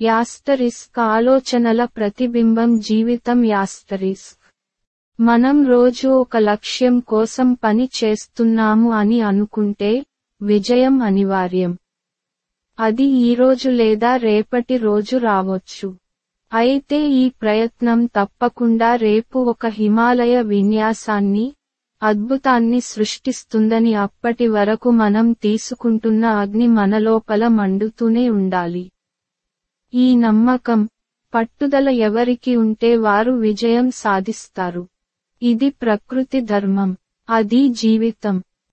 Asterisk ఆలోచనల ప్రతిబింబం జీవితం యాస్టరిస్క్ మనం రోజు ఒక లక్ష్యం కోసం పని చేస్తున్నాము అని అనుకుంటే విజయం అనివార్యం. అది ఈరోజు లేదా రేపటి రోజు రావచ్చు. అయితే ఈ ప్రయత్నం తప్పకుండా రేపు ఒక హిమాలయ విన్యాసాన్ని అద్భుతాన్ని సృష్టిస్తుందని అప్పటి వరకు మనం తీసుకుంటున్న అగ్ని మనలోపల మండుతూనే ఉండాలి. ఈ నమ్మకం పట్టుదల ఎవరికి ఉంటే వారు విజయం సాధిస్తారు. ఇది ప్రకృతి ధర్మం అది జీవితం.